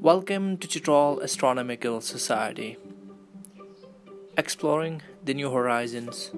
Welcome to Chitral Astronomical Society, exploring the new horizons.